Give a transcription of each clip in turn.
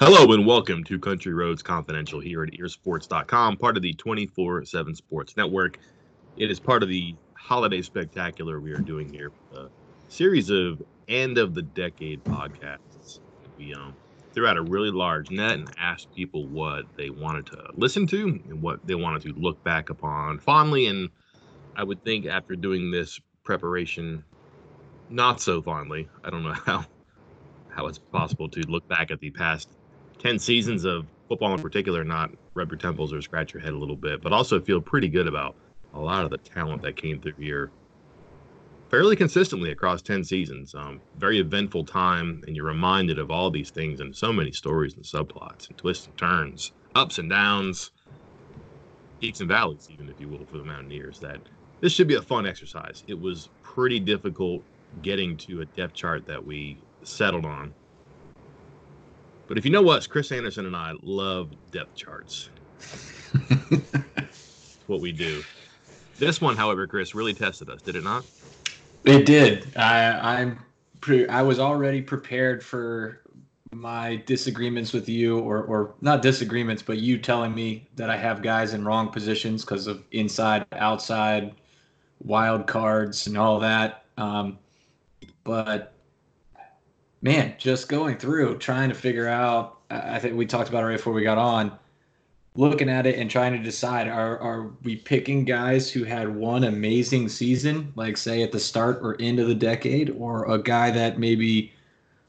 Hello and welcome to Country Roads Confidential here at earsports.com, part of the 24 7 Sports Network. It is part of the holiday spectacular we are doing here, a series of end of the decade podcasts. We um, threw out a really large net and asked people what they wanted to listen to and what they wanted to look back upon fondly. And I would think after doing this preparation, not so fondly. I don't know how how it's possible to look back at the past 10 seasons of football in particular, not rub your temples or scratch your head a little bit, but also feel pretty good about a lot of the talent that came through here fairly consistently across 10 seasons. Um, very eventful time, and you're reminded of all these things and so many stories and subplots and twists and turns, ups and downs, peaks and valleys, even if you will, for the Mountaineers. That this should be a fun exercise. It was pretty difficult getting to a depth chart that we settled on but if you know what, Chris Anderson and I love depth charts. what we do. This one, however, Chris really tested us, did it not? It did. I, I'm pre- I was already prepared for my disagreements with you, or or not disagreements, but you telling me that I have guys in wrong positions because of inside, outside, wild cards, and all that. Um, but man, just going through trying to figure out. I think we talked about it right before we got on. Looking at it and trying to decide: are are we picking guys who had one amazing season, like say at the start or end of the decade, or a guy that maybe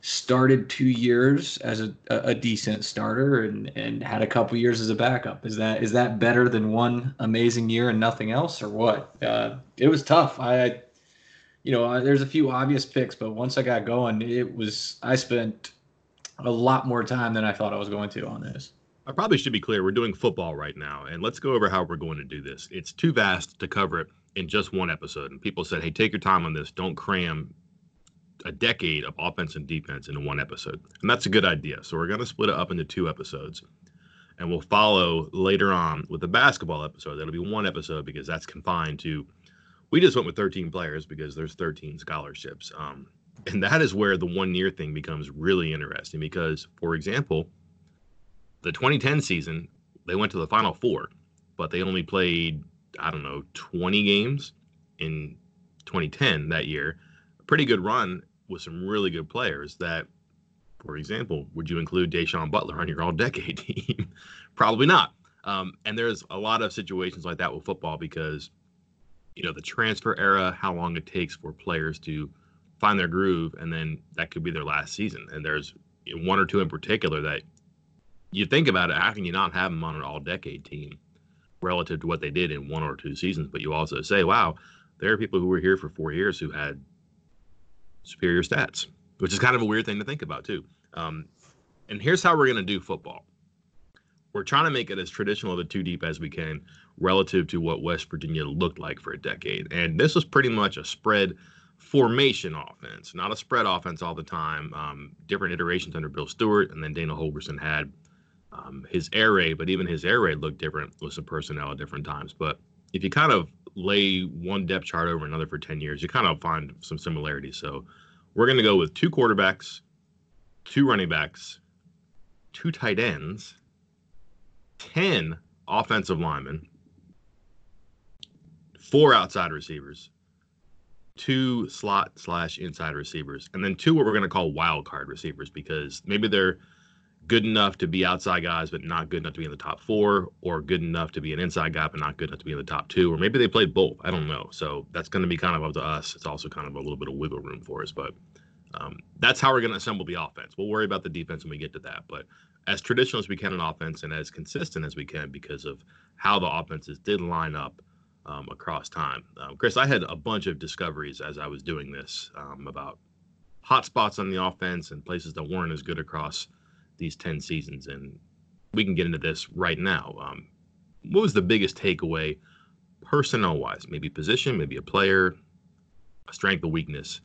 started two years as a, a decent starter and, and had a couple years as a backup? Is that is that better than one amazing year and nothing else, or what? Uh, it was tough. I you know, uh, there's a few obvious picks, but once I got going, it was I spent a lot more time than I thought I was going to on this. I probably should be clear. We're doing football right now, and let's go over how we're going to do this. It's too vast to cover it in just one episode. And people said, "Hey, take your time on this. Don't cram a decade of offense and defense into one episode." And that's a good idea. So we're going to split it up into two episodes, and we'll follow later on with the basketball episode. That'll be one episode because that's confined to we just went with 13 players because there's 13 scholarships. Um, and that is where the one year thing becomes really interesting because, for example, the 2010 season, they went to the Final Four, but they only played, I don't know, 20 games in 2010 that year. A pretty good run with some really good players that, for example, would you include Da'Sean Butler on your all decade team? Probably not. Um, and there's a lot of situations like that with football because you know the transfer era, how long it takes for players to find their groove, and then that could be their last season. And there's one or two in particular that you think about it. How can you not have them on an all-decade team relative to what they did in one or two seasons? But you also say, wow, there are people who were here for four years who had superior stats, which is kind of a weird thing to think about too. Um, and here's how we're going to do football. We're trying to make it as traditional of a two deep as we can relative to what West Virginia looked like for a decade. And this was pretty much a spread formation offense, not a spread offense all the time. Um, different iterations under Bill Stewart, and then Dana Holgorsen had um, his air raid, but even his air raid looked different with some personnel at different times. But if you kind of lay one depth chart over another for 10 years, you kind of find some similarities. So we're going to go with two quarterbacks, two running backs, two tight ends, 10 offensive linemen, four outside receivers, two slot slash inside receivers, and then two what we're going to call wild card receivers because maybe they're good enough to be outside guys but not good enough to be in the top four, or good enough to be an inside guy but not good enough to be in the top two, or maybe they played both. I don't know. So that's going to be kind of up to us. It's also kind of a little bit of wiggle room for us, but um, that's how we're going to assemble the offense. We'll worry about the defense when we get to that, but as traditional as we can in offense and as consistent as we can because of how the offenses did line up um, across time. Um, Chris, I had a bunch of discoveries as I was doing this um, about hot spots on the offense and places that weren't as good across these 10 seasons. And we can get into this right now. Um, what was the biggest takeaway personnel wise? Maybe position, maybe a player, a strength, a weakness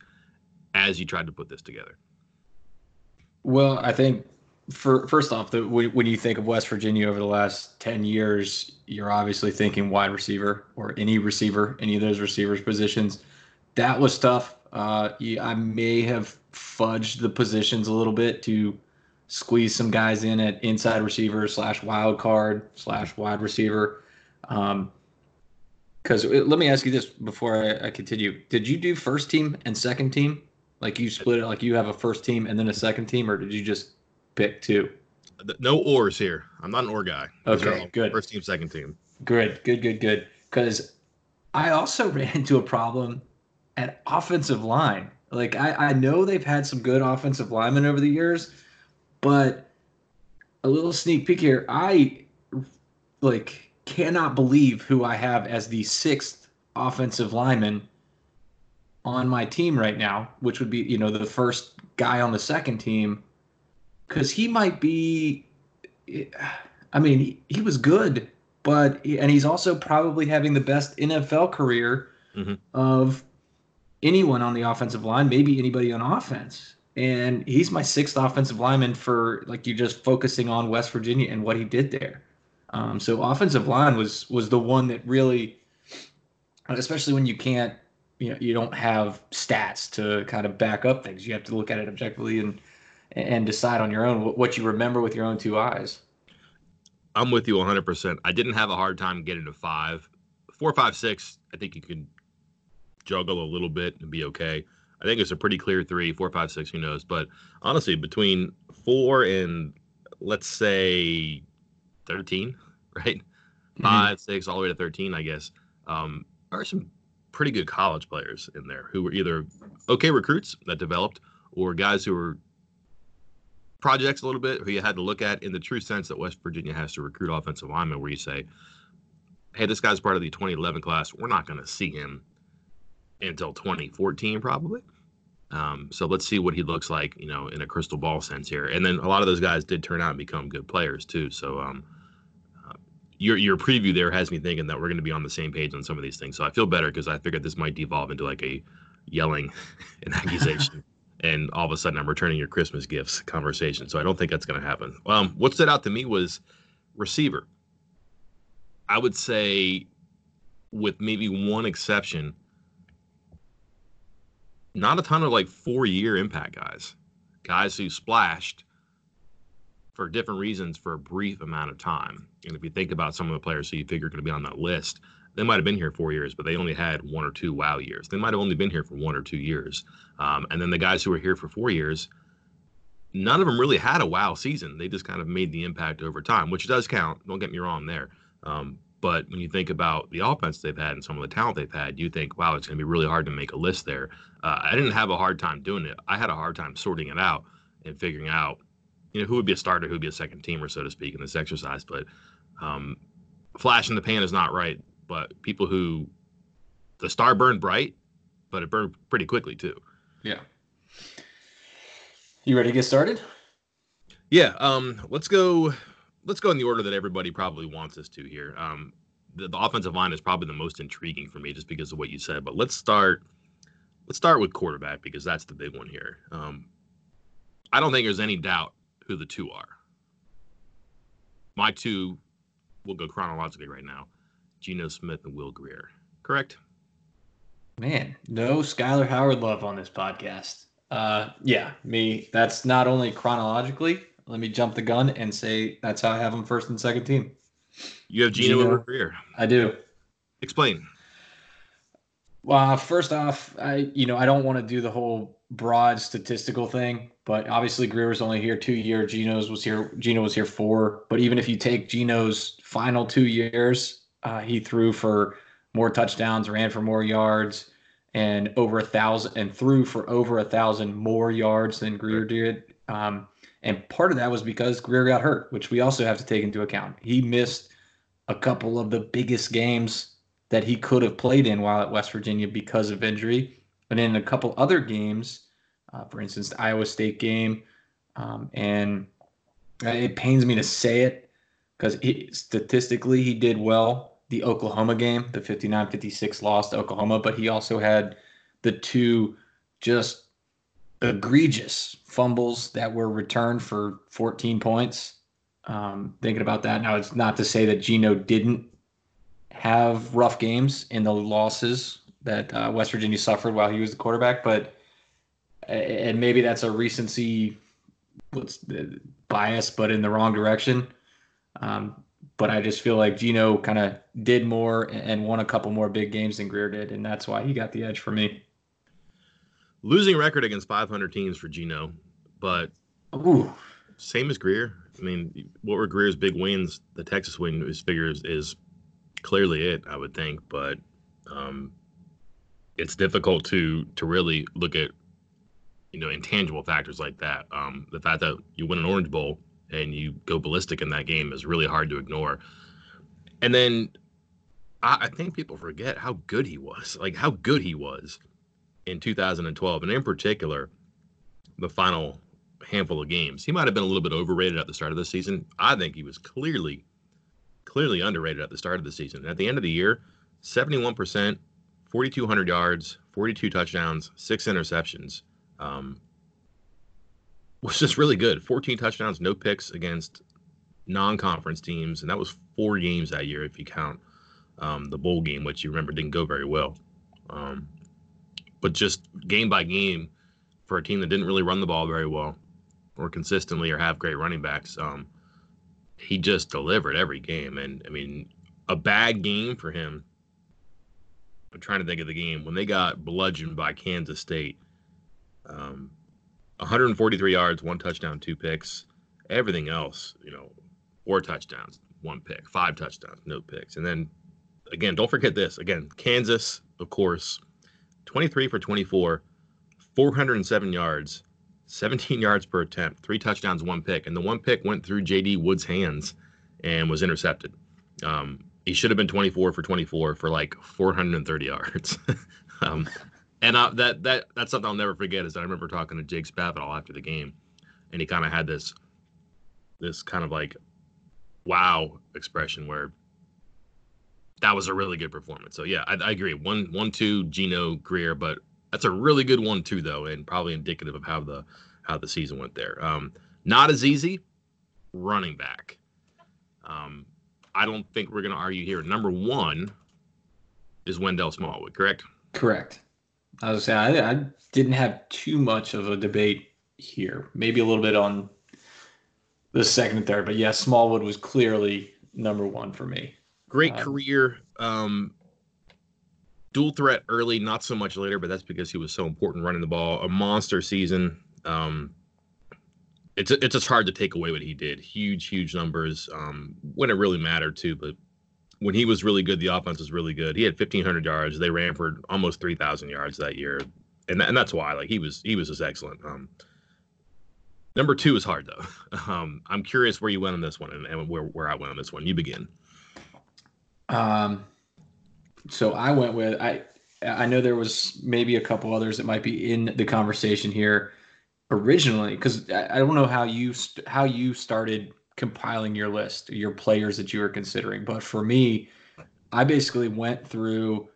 as you tried to put this together? Well, I think for first off, the, when you think of West Virginia over the last ten years, you're obviously thinking wide receiver or any receiver, any of those receivers positions. That was tough. Uh, I may have fudged the positions a little bit to squeeze some guys in at inside receiver slash wild card slash wide receiver. Um, because let me ask you this before I, I, continue: Did you do first team and second team? Like you split it, like you have a first team and then a second team, or did you just pick two? No ors here. I'm not an or guy. Okay, good. First team, second team. Good, good, good, good. Because I also ran into a problem at offensive line. Like I, I know they've had some good offensive linemen over the years, but a little sneak peek here. I like cannot believe who I have as the sixth offensive lineman on my team right now, which would be, you know, the first guy on the second team. Cause he might be, I mean, he, he was good, but, and he's also probably having the best NFL career mm-hmm. of anyone on the offensive line, maybe anybody on offense. And he's my sixth offensive lineman for like you just focusing on West Virginia and what he did there. Um, so offensive line was was the one that really, especially when you can't, you know, you don't have stats to kind of back up things. You have to look at it objectively and and decide on your own what you remember with your own two eyes. I'm with you 100%. I didn't have a hard time getting to five, four, five, six. I think you can juggle a little bit and be okay. I think it's a pretty clear three, four, five, six. Who knows? But honestly, between four and let's say 13, right? Mm-hmm. Five, six, all the way to 13, I guess. Um, are some pretty good college players in there who were either okay recruits that developed or guys who were projects a little bit who you had to look at in the true sense that West Virginia has to recruit offensive linemen, where you say, hey, this guy's part of the 2011 class. We're not going to see him until 2014, probably. Um, so let's see what he looks like, you know, in a crystal ball sense here. And then a lot of those guys did turn out and become good players too. So um, uh, your your preview there has me thinking that we're going to be on the same page on some of these things. So I feel better because I figured this might devolve into like a yelling and accusation. And all of a sudden I'm returning your Christmas gifts conversation. So I don't think that's going to happen. Um, what stood out to me was receiver. I would say, with maybe one exception, not a ton of like four year impact guys, guys who splashed for different reasons for a brief amount of time. And if you think about some of the players who you figure are going to be on that list, they might have been here four years, but they only had one or two wow years. They might have only been here for one or two years. Um, and then the guys who were here for four years, none of them really had a wow season. They just kind of made the impact over time, which does count. Don't get me wrong there. Um, but when you think about the offense they've had and some of the talent they've had, you think, wow, it's going to be really hard to make a list there. Uh, I didn't have a hard time doing it. I had a hard time sorting it out and figuring out, you know, who would be a starter, who would be a second teamer, so to speak, in this exercise. But um, flash in the pan is not right. But people who the star burned bright, but it burned pretty quickly too. Yeah. You ready to get started? Yeah. Um. Let's go let's go in the order that everybody probably wants us to here. Um, the, the, offensive line is probably the most intriguing for me just because of what you said. But let's start. Let's start with quarterback because that's the big one here. Um, I don't think there's any doubt who the two are. My two, we'll go chronologically right now: Geno Smith and Will Grier. Correct? Man, no Skyler Howard love on this podcast. Uh, yeah, me. That's not only chronologically, let me jump the gun and say that's how I have them first and second team. You have Geno, over Grier. I do. Explain. Well, first off, I you know I don't want to do the whole broad statistical thing, but obviously Grier was only here two years. Geno's was here. Geno was here four. But even if you take Geno's final two years, uh, he threw for more touchdowns, ran for more yards, and over a thousand, and threw for over a thousand more yards than Grier did. Um, and part of that was because Grier got hurt, which we also have to take into account. He missed a couple of the biggest games that he could have played in while at West Virginia because of injury. But in a couple other games, uh, for instance, the Iowa State game, um, and it pains me to say it because statistically he did well. The Oklahoma game, the 59 56 loss to Oklahoma, but he also had the two just egregious fumbles that were returned for 14 points. Um, thinking about that now, it's not to say that Geno didn't have rough games in the losses that uh, West Virginia suffered while he was the quarterback, but and maybe that's a recency what's bias, but in the wrong direction. Um, but I just feel like Geno kind of did more and won a couple more big games than Grier did, and that's why he got the edge for me. Losing record against 500 teams for Geno, but Ooh. same as Grier. I mean, what were Grier's big wins? The Texas win is figures is clearly it, I would think, but um, it's difficult to to really look at you know intangible factors like that. Um, the fact that you win an Orange Bowl and you go ballistic in that game is really hard to ignore. And then I, I think people forget how good he was, like how good he was in 2012, and in particular, the final handful of games. He might have been a little bit overrated at the start of the season. I think he was clearly, clearly underrated at the start of the season. At the end of the year, 71%, 4,200 yards, 42 touchdowns, six interceptions. Um, was just really good. 14 touchdowns, no picks against non-conference teams, and that was four games that year if you count um, the bowl game, which you remember didn't go very well. Um, but just game by game for a team that didn't really run the ball very well or consistently or have great running backs, um, he just delivered every game. And I mean, a bad game for him. I'm trying to think of the game when they got bludgeoned by Kansas State. Um, 143 yards, one touchdown, two picks. Everything else, you know, four touchdowns, one pick, five touchdowns, no picks. And then again, don't forget this. Again, Kansas, of course, 23 for 24, 407 yards, 17 yards per attempt, three touchdowns, one pick. And the one pick went through JD Woods' hands and was intercepted. Um, he should have been 24 for 24 for like 430 yards. um, and uh, that that that's something I'll never forget. Is I remember talking to Jake Spavital after the game, and he kind of had this this kind of like wow expression where that was a really good performance. So yeah, I, I agree. One one two Geno Grier, but that's a really good one too, though, and probably indicative of how the how the season went there. Um, not as easy running back. Um, I don't think we're going to argue here. Number one is Wendell Smallwood, correct? Correct. I was saying I, I didn't have too much of a debate here. Maybe a little bit on the second and third, but yeah, Smallwood was clearly number one for me. Great um, career. Um, dual threat early, not so much later, but that's because he was so important running the ball. A monster season. Um, it's it's just hard to take away what he did. Huge, huge numbers um, when it really mattered too. But when he was really good, the offense was really good. He had 1,500 yards. They ran for almost 3,000 yards that year, and and that's why like he was he was just excellent. Um, number two is hard though. Um, I'm curious where you went on this one and, and where where I went on this one. You begin. Um, so I went with I. I know there was maybe a couple others that might be in the conversation here originally because I, I don't know how you st- how you started compiling your list, your players that you were considering. But for me, I basically went through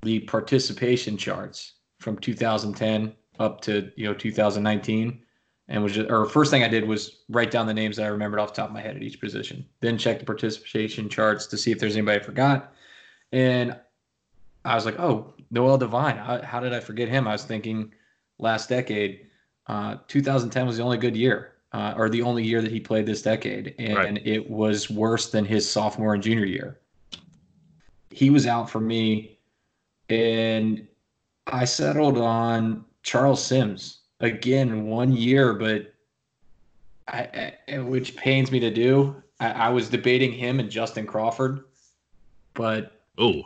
the participation charts from 2010 up to you know 2019 and was just or first thing I did was write down the names that I remembered off the top of my head at each position. Then check the participation charts to see if there's anybody I forgot. And I was like, oh, Noel Devine. How, how did I forget him? I was thinking last decade uh, 2010 was the only good year, uh, or the only year that he played this decade, and right. it was worse than his sophomore and junior year. He was out for me, and I settled on Charles Sims again one year, but I, I, which pains me to do. I, I was debating him and Justin Crawford, but oh,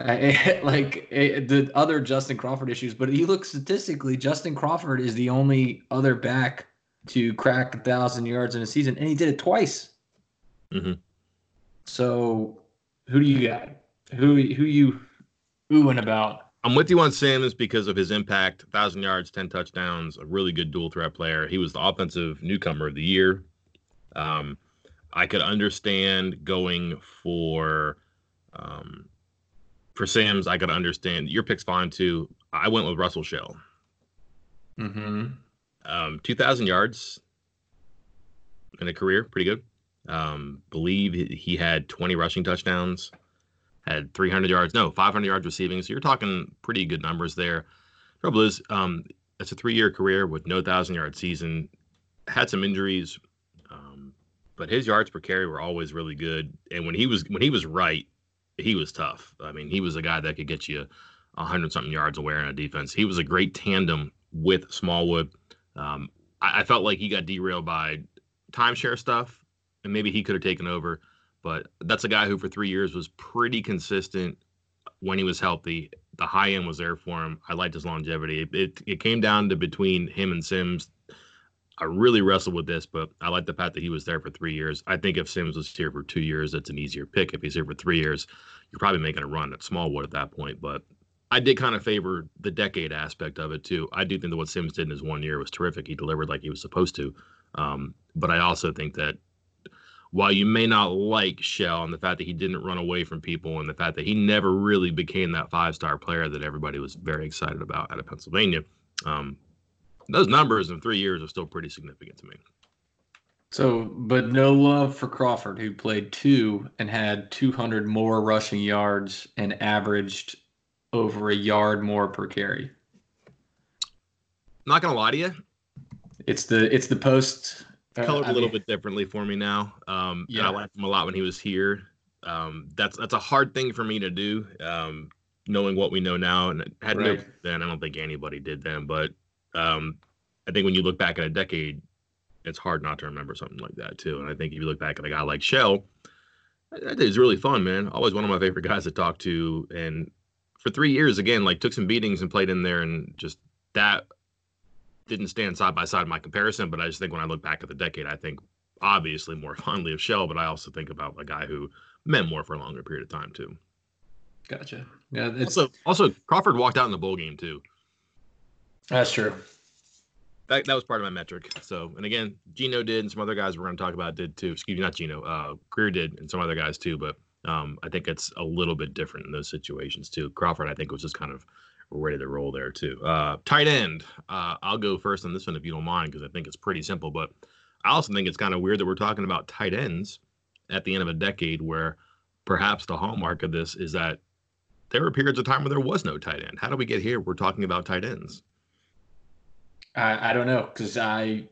like eh, the other Justin Crawford issues, but he looks statistically, Justin Crawford is the only other back to crack a thousand yards in a season, and he did it twice. Mm-hmm. So, who do you got? Who who you oohing about? I'm with you on Sims because of his impact, thousand yards, ten touchdowns, a really good dual threat player. He was the offensive newcomer of the year. Um, I could understand going for um, for Sims, I could understand your pick's fine too. I went with Rushel Shell. Mm-hmm. Um, 2,000 yards in a career, pretty good. Um, believe he had 20 rushing touchdowns, had 300 yards, no, 500 yards receiving. So you're talking pretty good numbers there. Trouble is, um, it's a three-year career with no thousand-yard season. had some injuries, um, but his yards per carry were always really good. And when he was when he was right, he was tough. I mean, he was a guy that could get you hundred something yards away in a defense. He was a great tandem with Smallwood. Um, I, I, felt like he got derailed by timeshare stuff, and maybe he could have taken over. But that's a guy who, for three years, was pretty consistent when he was healthy. The high end was there for him. I liked his longevity. It, it, it came down to between him and Sims. I really wrestled with this, but I like the fact that he was there for three years. I think if Sims was here for two years, that's an easier pick. If he's here for three years, you're probably making a run at Smallwood at that point. But I did kind of favor the decade aspect of it too. I do think that what Sims did in his one year was terrific. He delivered like he was supposed to. Um, but I also think that while you may not like Shell and the fact that he didn't run away from people and the fact that he never really became that five star player that everybody was very excited about out of Pennsylvania, um, those numbers in three years are still pretty significant to me. So, but no love for Crawford, who played two and had 200 more rushing yards and averaged over a yard more per carry. Not gonna lie to you. It's the it's the post uh, colored a little mean, bit differently for me now. Um, yeah, I liked him a lot when he was here. Um, that's that's a hard thing for me to do. Um, knowing what we know now, and had right. no then, I don't think anybody did then. But um, I think when you look back at a decade, it's hard not to remember something like that too. And I think if you look back at a guy like Shell, that is really fun, man. Always one of my favorite guys to talk to, and for three years again, like took some beatings and played in there, and just that didn't stand side by side in my comparison. But I just think when I look back at the decade, I think obviously more fondly of Shell, but I also think about a guy who meant more for a longer period of time too. Gotcha. Yeah. Also, also Crawford walked out in the bowl game too. That's true. That, that was part of my metric. So, and again, Geno did, and some other guys we're going to talk about did too. Excuse me, not Geno. Uh, Grier did, and some other guys too. But um, I think it's a little bit different in those situations too. Crawford, I think, was just kind of ready to roll there too. Uh, tight end. Uh, I'll go first on this one if you don't mind, because I think it's pretty simple. But I also think it's kind of weird that we're talking about tight ends at the end of a decade where perhaps the hallmark of this is that there were periods of time where there was no tight end. How do we get here? We're talking about tight ends. I, I don't know because I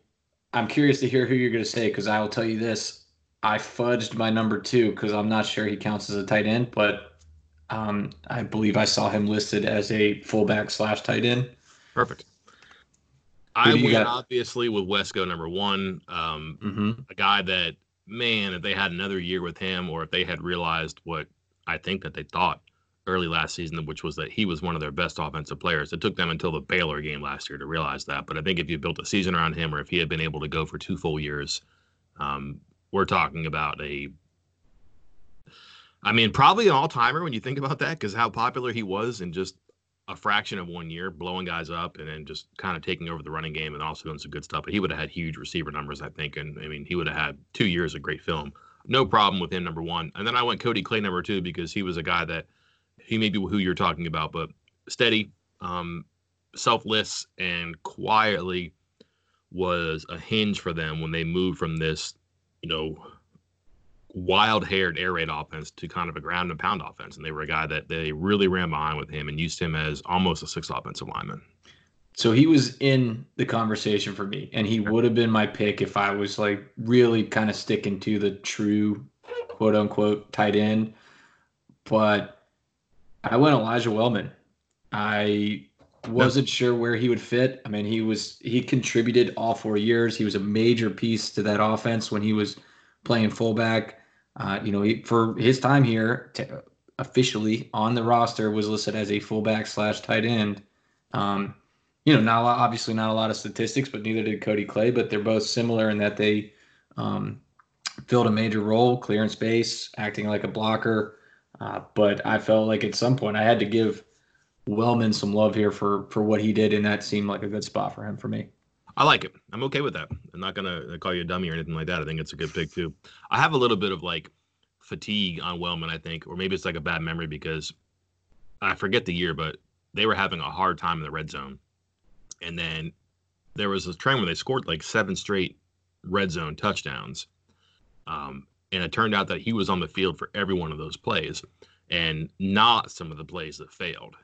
I'm curious to hear who you're going to say because I will tell you this I fudged my number two because I'm not sure he counts as a tight end, but um, I believe I saw him listed as a fullback slash tight end. Perfect. I went got? obviously with Wesco number one, um, mm-hmm. a guy that man, if they had another year with him, or if they had realized what I think that they thought early last season, which was that he was one of their best offensive players. It took them until the Baylor game last year to realize that. But I think if you built a season around him, or if he had been able to go for two full years, um, we're talking about a I mean, probably an all timer when you think about that, because how popular he was in just a fraction of one year, blowing guys up and then just kind of taking over the running game and also doing some good stuff. But he would have had huge receiver numbers, I think. And I mean, he would have had two years of great film. No problem with him, number one. And then I went Cody Clay, number two, because he was a guy that he may be who you're talking about, but steady, um, selfless, and quietly was a hinge for them when they moved from this you know, wild haired air raid offense to kind of a ground and pound offense. And they were a guy that they really ran behind with him and used him as almost a six offensive lineman. So he was in the conversation for me, and he would have been my pick if I was like really kind of sticking to the true quote unquote tight end. But I went Elijah Wellman. I wasn't sure where he would fit. I mean, he was he contributed all four years. He was a major piece to that offense when he was playing fullback. Uh, you know, he, for his time here, to, officially on the roster was listed as a fullback slash tight end. Um, you know, not lot, obviously not a lot of statistics, but neither did Cody Clay. But they're both similar in that they um, filled a major role, clearing space, acting like a blocker. Uh, but I felt like at some point I had to give Wellman some love here for for what he did, and that seemed like a good spot for him for me. I like it. I'm okay with that. I'm not gonna call you a dummy or anything like that. I think it's a good pick too. I have a little bit of like fatigue on Wellman, I think, or maybe it's like a bad memory because I forget the year, but they were having a hard time in the red zone, and then there was a trend where they scored like seven straight red zone touchdowns, um, and it turned out that he was on the field for every one of those plays, and not some of the plays that failed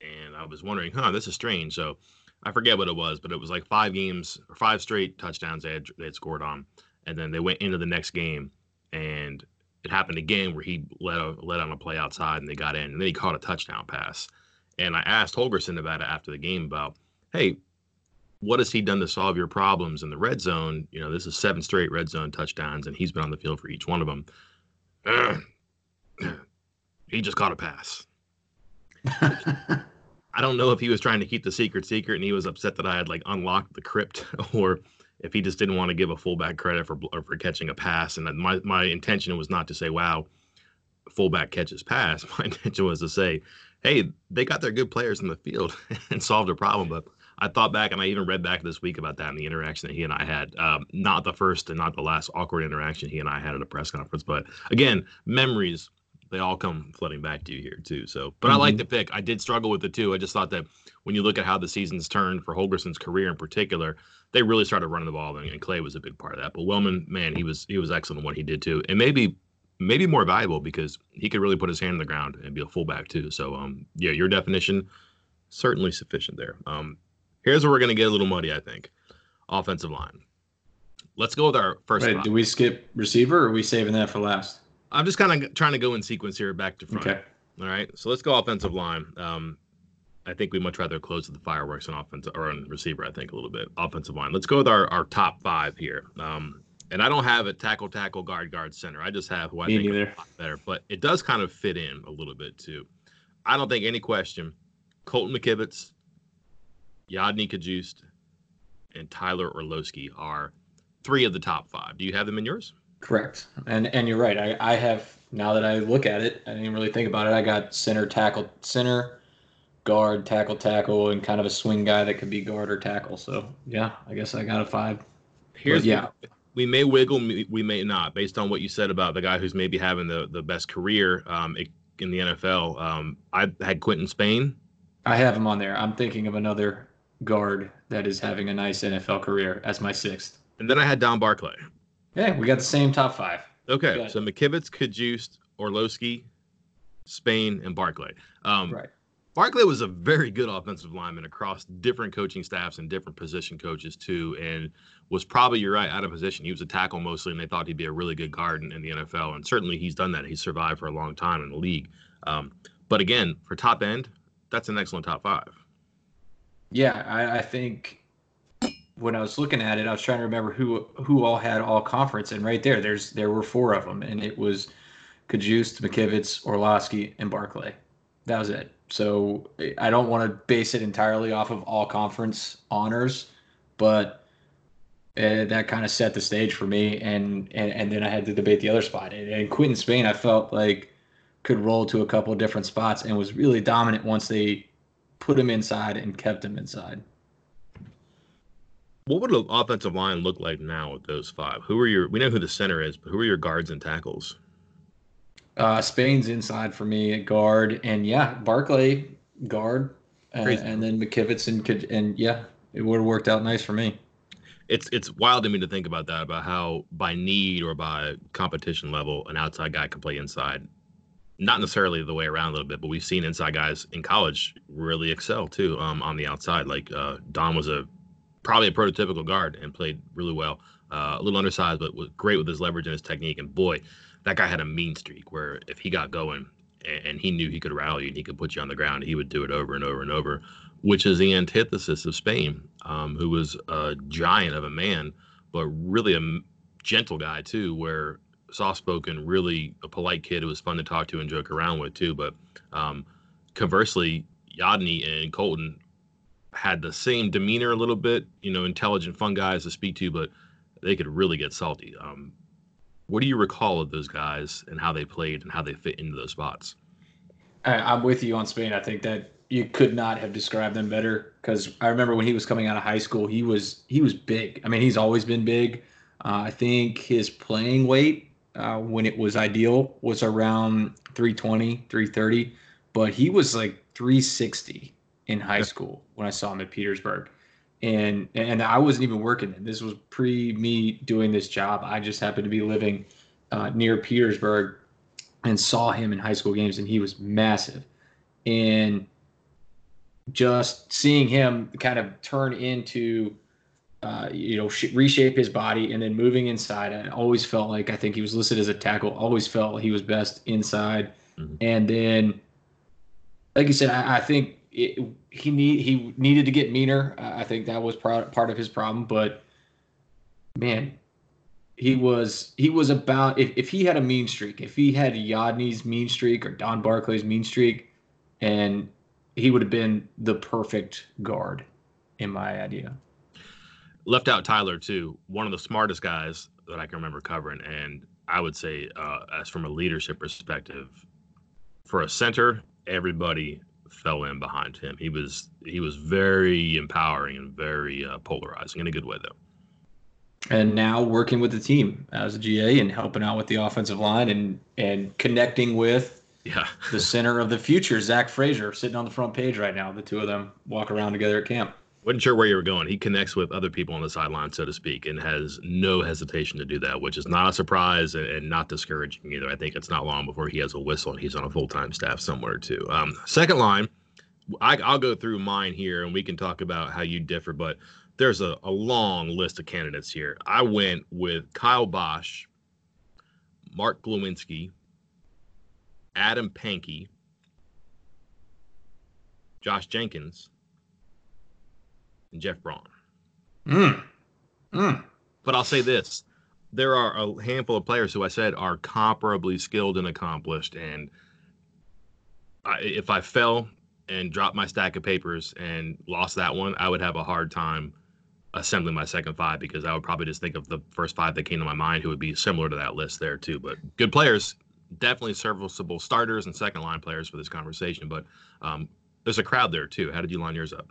and I was wondering, huh, this is strange. So I forget what it was, but it was like five games or five straight touchdowns they had, they had scored on, and then they went into the next game, and it happened again where he let a, let on a play outside and they got in, and then he caught a touchdown pass. And I asked Holgorsen about it after the game about, hey, what has he done to solve your problems in the red zone? You know, this is seven straight red zone touchdowns, and he's been on the field for each one of them. he just caught a pass. I don't know if he was trying to keep the secret secret and he was upset that I had like unlocked the crypt, or if he just didn't want to give a fullback credit for for catching a pass. And my my intention was not to say, "Wow, fullback catches pass." My intention was to say, "Hey, they got their good players in the field and solved a problem." But I thought back and I even read back this week about that and the interaction that he and I had. Um, not the first and not the last awkward interaction he and I had at a press conference, but again, memories they all come flooding back to you here too. So, but mm-hmm. I like mm-hmm. the pick. I did struggle with it too. I just thought that when you look at how the season's turned for Holgorsen's career in particular, they really started running the ball, and, and Clay was a big part of that. But Wellman, man, he was he was excellent in what he did too, and maybe maybe more valuable because he could really put his hand in the ground and be a fullback too. So, um, yeah, your definition certainly sufficient there. Um, here's where we're gonna get a little muddy, I think. Offensive line. Let's go with our first. Wait, do we skip receiver, or are we saving that for last? I'm just kind of trying to go in sequence here, back to front. Okay. All right. So let's go offensive line. Um, I think we much rather close with the fireworks on offense or on receiver. I think a little bit offensive line. Let's go with our, our top five here. Um, and I don't have a tackle, tackle, guard, guard, center. I just have who I Me think neither. better. But it does kind of fit in a little bit too. I don't think any question. Colton McKivitz, Yodny Cajuste, and Tyler Orlowski are three of the top five. Do you have them in yours? Correct. And and you're right. I, I have now that I look at it, I didn't really think about it. I got center, tackle, center, guard, tackle, tackle, and kind of a swing guy that could be guard or tackle. So yeah, I guess I got a five. Here's but, yeah. We may wiggle, we may not, based on what you said about the guy who's maybe having the, the best career um, in the NFL. Um, I had Quinton Spain. I have him on there. I'm thinking of another guard that is having a nice NFL career as my sixth. And then I had Don Barclay. Yeah, we got the same top five. Okay, so McKivitz, Cajuste, Orlowski, Spain, and Barclay. Um, right. Barclay was a very good offensive lineman across different coaching staffs and different position coaches too, and was probably you're right out of position. He was a tackle mostly, and they thought he'd be a really good guard in, in the NFL, and certainly he's done that. He's survived for a long time in the league. Um, but again, for top end, that's an excellent top five. Yeah, I, I think when I was looking at it, I was trying to remember who who all had all conference, and right there, there's there were four of them, and it was Cajuste, McKivitz, Orlowski, and Barclay. That was it. So I don't want to base it entirely off of all conference honors, but uh, that kind of set the stage for me. And, and and then I had to debate the other spot. And, and Quinton Spain, I felt like could roll to a couple of different spots and was really dominant once they put him inside and kept him inside. What would an offensive line look like now with those five? Who are your? We know who the center is, but who are your guards and tackles? Uh, Spain's inside for me at guard, and yeah, Barclay guard, and, and then McKivitz and could, and yeah, it would have worked out nice for me. It's it's wild to me to think about that about how by need or by competition level an outside guy can play inside. Not necessarily the way around a little bit, but we've seen inside guys in college really excel too um, on the outside. Like uh, Don was a probably a prototypical guard and played really well. Uh, a little undersized, but was great with his leverage and his technique. And boy, that guy had a mean streak where if he got going and, and he knew he could rally you and he could put you on the ground, he would do it over and over and over, which is the antithesis of Spain, um, who was a giant of a man, but really a gentle guy too, where soft spoken, really a polite kid who was fun to talk to and joke around with too. But um, conversely, Yodny and Colton had the same demeanor a little bit, you know, intelligent, fun guys to speak to, but they could really get salty. Um, what do you recall of those guys and how they played and how they fit into those spots? I, am with you on Spain. I think that you could not have described them better because I remember when he was coming out of high school, he was he was big. I mean, he's always been big. Uh, I think his playing weight uh, when it was ideal was around 320, 330, but he was like 360 in high school when I saw him at Petersburg. And and I wasn't even working. This was pre me doing this job. I just happened to be living uh, near Petersburg and saw him in high school games, and he was massive. And just seeing him kind of turn into, uh, you know, sh- reshape his body and then moving inside. I always felt like I think he was listed as a tackle. Always felt he was best inside, mm-hmm. and then, like you said, I, I think it, he need he needed to get meaner. I think that was part part of his problem. But man, he was he was about if, if he had a mean streak, if he had Yodny's mean streak or Don Barclay's mean streak, and he would have been the perfect guard, in my idea. Left out Tyler too, one of the smartest guys that I can remember covering, and I would say, uh, as from a leadership perspective, for a center, everybody fell in behind him. He was he was very empowering and very uh, polarizing in a good way though. And now working with the team as a GA and helping out with the offensive line and and connecting with yeah the center of the future, Zach Frazier, sitting on the front page right now. The two of them walk around together at camp wasn't sure where you were going. He connects with other people on the sideline, so to speak, and has no hesitation to do that, which is not a surprise and, not discouraging either. I think it's not long before he has a whistle and he's on a full time staff somewhere too. Um, second line, I, will go through mine here and we can talk about how you differ, but there's a, a long list of candidates here. I went with Kyle Bosch, Mark Glowinski, Adam Pankey, Josh Jenkins and Jeff Braun. Mm. Mm. But I'll say this there are a handful of players who I said are comparably skilled and accomplished. And I, if I fell and dropped my stack of papers and lost that one, I would have a hard time assembling my second five because I would probably just think of the first five that came to my mind who would be similar to that list there too. But good players, definitely serviceable starters and second line players for this conversation. But um, there's a crowd there too. How did you line yours up?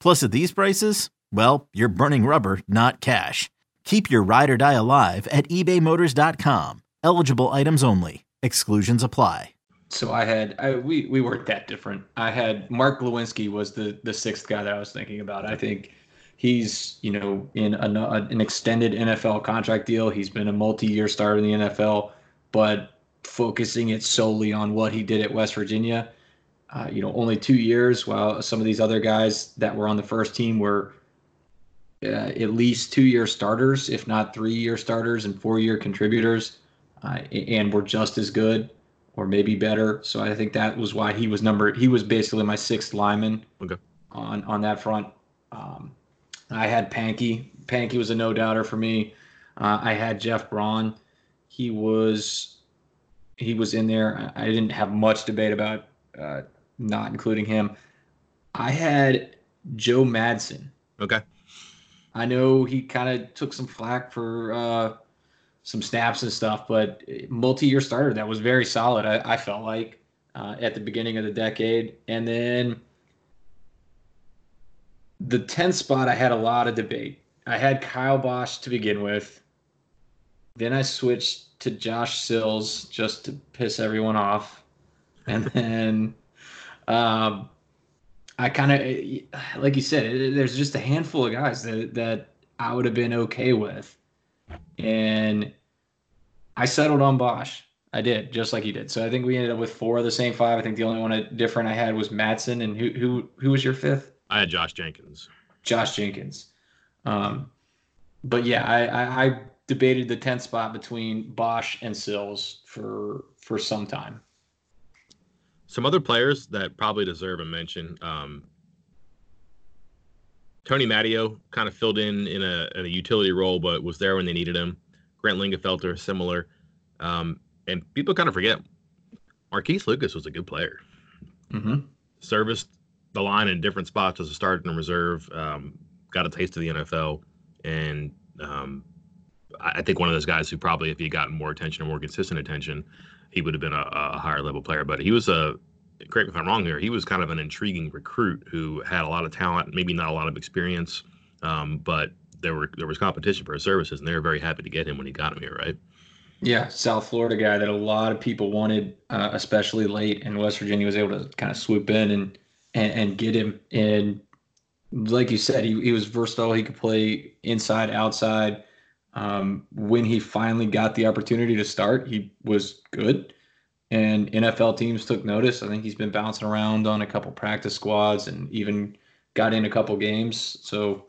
Plus, at these prices, well, you're burning rubber, not cash. Keep your ride or die alive at ebaymotors.com. Eligible items only. Exclusions apply. So I had I, we we weren't that different. I had Mark Glowinski was the the sixth guy that I was thinking about. I think he's you know in an, an extended NFL contract deal. He's been a multi-year starter in the NFL, but focusing it solely on what he did at West Virginia uh, you know, only two years, while some of these other guys that were on the first team were uh, at least two year starters, if not three year starters and four year contributors, uh, and were just as good or maybe better. So I think that was why he was number. He was basically my sixth lineman okay. on on that front. Um, I had Pankey. Pankey was a no doubter for me. Uh, I had Jeff Braun. He was he was in there. I didn't have much debate about uh, not including him. I had Joe Madsen. Okay. I know he kind of took some flack for uh, some snaps and stuff, but multi-year starter that was very solid. I, I felt like uh, at the beginning of the decade, and then the 10th spot, I had a lot of debate. I had Kyle Bosch to begin with. Then I switched to Josh Sills just to piss everyone off. And then um, I kind of, like you said, there's just a handful of guys that, that I would have been okay with. And I settled on Bosch. I did, just like you did. So I think we ended up with four of the same five. I think the only one different I had was Madsen. And who who who was your fifth? I had Josh Jenkins. Josh Jenkins. Um, but yeah, I, I, I debated the tenth spot between Bosch and Sills for for some time. Some other players that probably deserve a mention. Um, Tony Matteo kind of filled in in a, in a, utility role, but was there when they needed him. Grant Lingenfelter, similar. Um, and people kind of forget Marquise Lucas was a good player. Mm-hmm. Serviced the line in different spots as a starter and reserve. Um, got a taste of the NFL, and um, I think one of those guys who probably, if he gotten more attention or more consistent attention, he would have been a, a higher level player. But he was a correct me if I'm wrong here. He was kind of an intriguing recruit who had a lot of talent, maybe not a lot of experience, um, but there were there was competition for his services, and they were very happy to get him when he got him here, right? Yeah, South Florida guy that a lot of people wanted, uh, especially late, and West Virginia was able to kind of swoop in and and, and get him. And like you said, he, he was versatile. He could play inside, outside. Um, when he finally got the opportunity to start, he was good. And NFL teams took notice. I think he's been bouncing around on a couple practice squads and even got in a couple games. So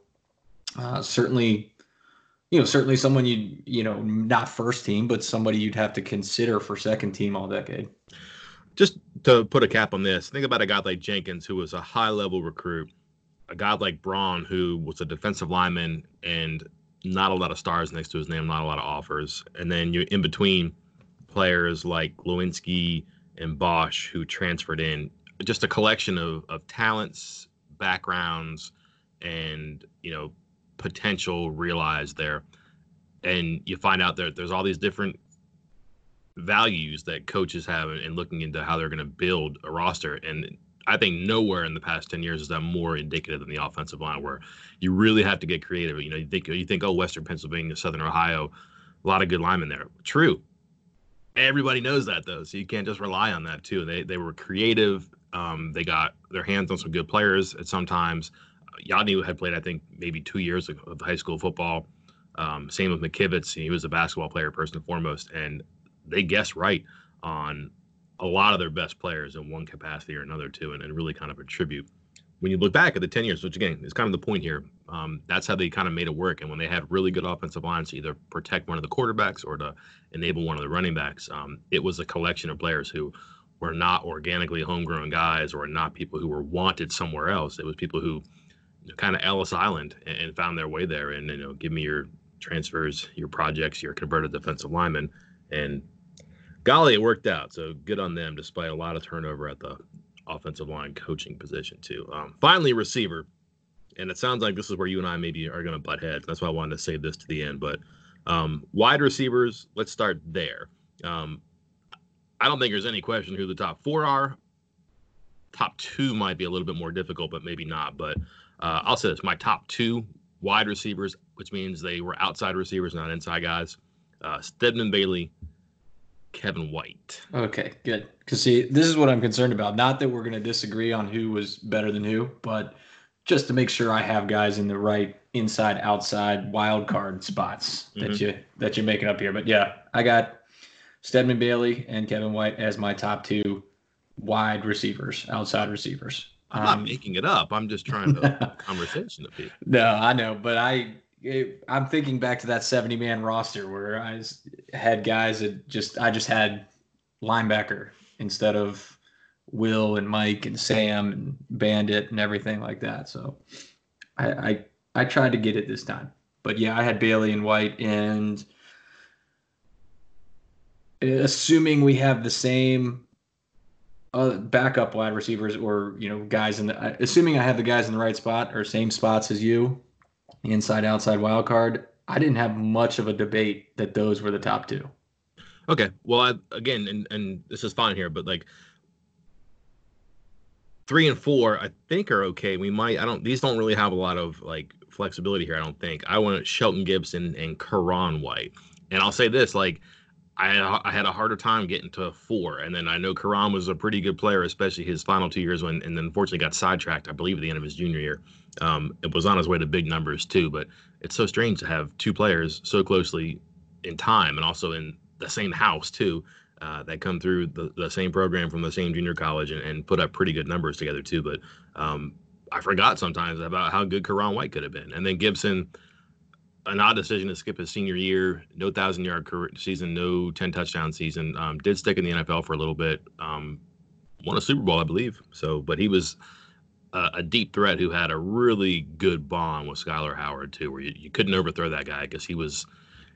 uh, certainly you know, certainly someone you you know not first team, but somebody you'd have to consider for second team all decade. Just to put a cap on this, think about a guy like Jenkins, who was a high level recruit, a guy like Braun, who was a defensive lineman and not a lot of stars next to his name, not a lot of offers, and then you're in between players like Glowinski and Bosch who transferred in, just a collection of of talents, backgrounds, and you know potential realized there. And you find out that there's all these different values that coaches have in, looking into how they're going to build a roster. And I think nowhere in the past 10 years is that more indicative than the offensive line, where you really have to get creative. You know, you think, you think, oh, Western Pennsylvania, Southern Ohio, a lot of good linemen there. True. Everybody knows that though, so you can't just rely on that too. They they were creative. Um, they got their hands on some good players at sometimes. Yodny had played, I think, maybe two years of high school football. Um, same with McKivitz. He was a basketball player, first and foremost. And they guessed right on a lot of their best players in one capacity or another, too, and, and really kind of a tribute. When you look back at the 10 years, which again is kind of the point here, um, that's how they kind of made it work. And when they had really good offensive lines to either protect one of the quarterbacks or to enable one of the running backs, um, it was a collection of players who were not organically homegrown guys or not people who were wanted somewhere else. It was people who kind of Ellis Island and, and, found their way there. And you know, give me your transfers, your projects, your converted defensive linemen, and golly, it worked out. So good on them, despite a lot of turnover at the offensive line coaching position too. Um, finally, receiver, and it sounds like this is where you and I maybe are going to butt heads. That's why I wanted to save this to the end. But um, wide receivers, let's start there. Um, I don't think there's any question who the top four are. Top two might be a little bit more difficult, but maybe not. But uh, I'll say this: my top two wide receivers, which means they were outside receivers, not inside guys. Uh, Stedman Bailey, Kevin White. Okay, good. Because see, this is what I'm concerned about. Not that we're going to disagree on who was better than who, but just to make sure I have guys in the right inside outside wild card spots that mm-hmm. you that you're making up here. But yeah, I got Stedman Bailey and Kevin White as my top two wide receivers, outside receivers. I'm not um, making it up. I'm just trying to conversation to people. No, I know, but I I'm thinking back to that 70 man roster where I had guys that just I just had linebacker instead of Will and Mike and Sam and Bandit and everything like that. So I I, I tried to get it this time. But yeah, I had Bailey and White and assuming we have the same uh, backup wide receivers or you know guys in the assuming I have the guys in the right spot or same spots as you, inside outside wild card. I didn't have much of a debate that those were the top two. Okay, well, I, again, and and this is fine here, but like three and four, I think are okay. We might, I don't, these don't really have a lot of like flexibility here. I don't think. I went Shelton Gibson and Ka'Raun White, and I'll say this, like I had, a, I had a harder time getting to four, and then I know Ka'Raun was a pretty good player, especially his final two years when, and then unfortunately got sidetracked. I believe at the end of his junior year, um, it was on his way to big numbers too. But it's so strange to have two players so closely in time and also in the same house too. Uh, that come through the, the same program from the same junior college and, and put up pretty good numbers together too. But um, I forgot sometimes about how good Ka'Raun White could have been. And then Gibson, an odd decision to skip his senior year, no thousand yard season, no 10 touchdown season. Um, did stick in the NFL for a little bit. Um, won a Super Bowl, I believe. So, but he was a, a, deep threat who had a really good bond with Skyler Howard too, where you, you couldn't overthrow that guy because he was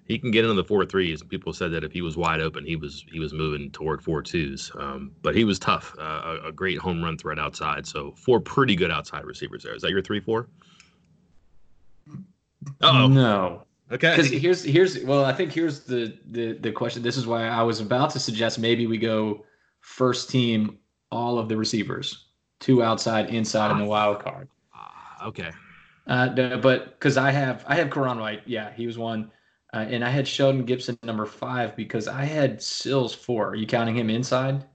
he can get into the four threes. People said that if he was wide open, he was he was moving toward four twos. Um, but he was tough, uh, a, a, great home run threat outside. So four pretty good outside receivers there. Is that your three four? Oh no. Okay. Because here's here's well, I think here's the the the question. This is why I was about to suggest maybe we go first team all of the receivers, two outside, inside, and the wild card. Uh, okay. Uh, but because I have I have Ka'Raun White, yeah, he was one. Uh, and I had Shelton Gibson number five because I had Sills four. Are you counting him inside?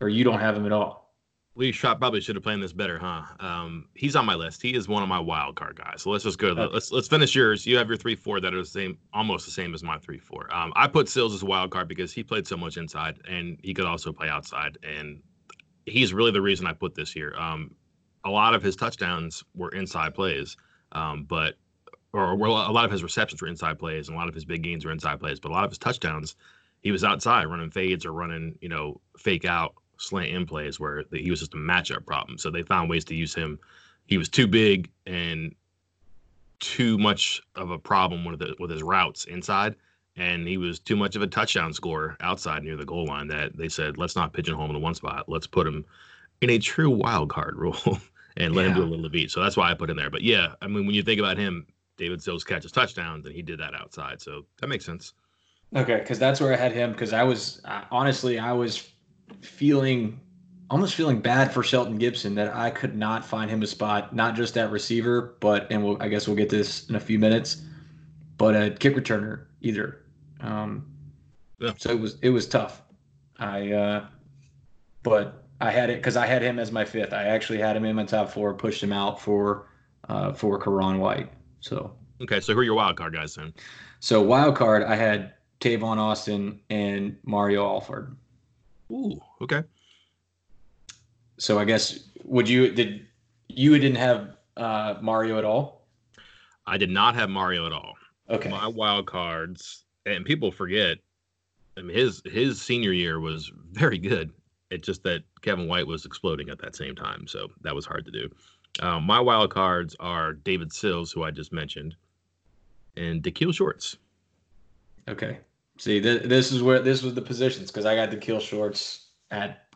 Or you don't have him at all? We shot, probably should have planned this better, huh? Um, he's on my list. He is one of my wild card guys. So let's just go. Okay. Let's let's finish yours. You have your three four that are the same, almost the same as my three four. Um, I put Sills as a wild card because he played so much inside and he could also play outside, and he's really the reason I put this here. Um, a lot of his touchdowns were inside plays, um, but or well, a lot of his receptions were inside plays and a lot of his big gains were inside plays, but a lot of his touchdowns, he was outside running fades or running, you know, fake out slant in plays where he was just a matchup problem. So they found ways to use him. He was too big and too much of a problem with the, with his routes inside, and he was too much of a touchdown scorer outside near the goal line. That they said, let's not pigeonhole him in one spot. Let's put him in a true wild card role and let yeah. him do a little bit. So that's why I put him there. But yeah, I mean, when you think about him, David Sills catches touchdowns, and he did that outside. So that makes sense. Okay, because that's where I had him. Because I was uh, honestly, I was feeling almost feeling bad for Shelton Gibson that I could not find him a spot, not just at receiver, but and we'll, I guess we'll get this in a few minutes, but a kick returner either. Um, yeah. So it was it was tough. I uh, but I had it because I had him as my fifth. I actually had him in my top four, pushed him out for uh, for Ka'Raun White. So okay, so who are your wild card guys then? So wild card, I had Tavon Austin and Mario Alford. Ooh, okay. So I guess would you did you didn't have uh, Mario at all? I did not have Mario at all. Okay. My wild cards, and people forget, I mean, his his senior year was very good. It's just that Kevin White was exploding at that same time, so that was hard to do. Um, my wild cards are David Sills, who I just mentioned, and Daikiel Shorts. Okay. See, th- this is where this was the positions because I got Daikiel Shorts at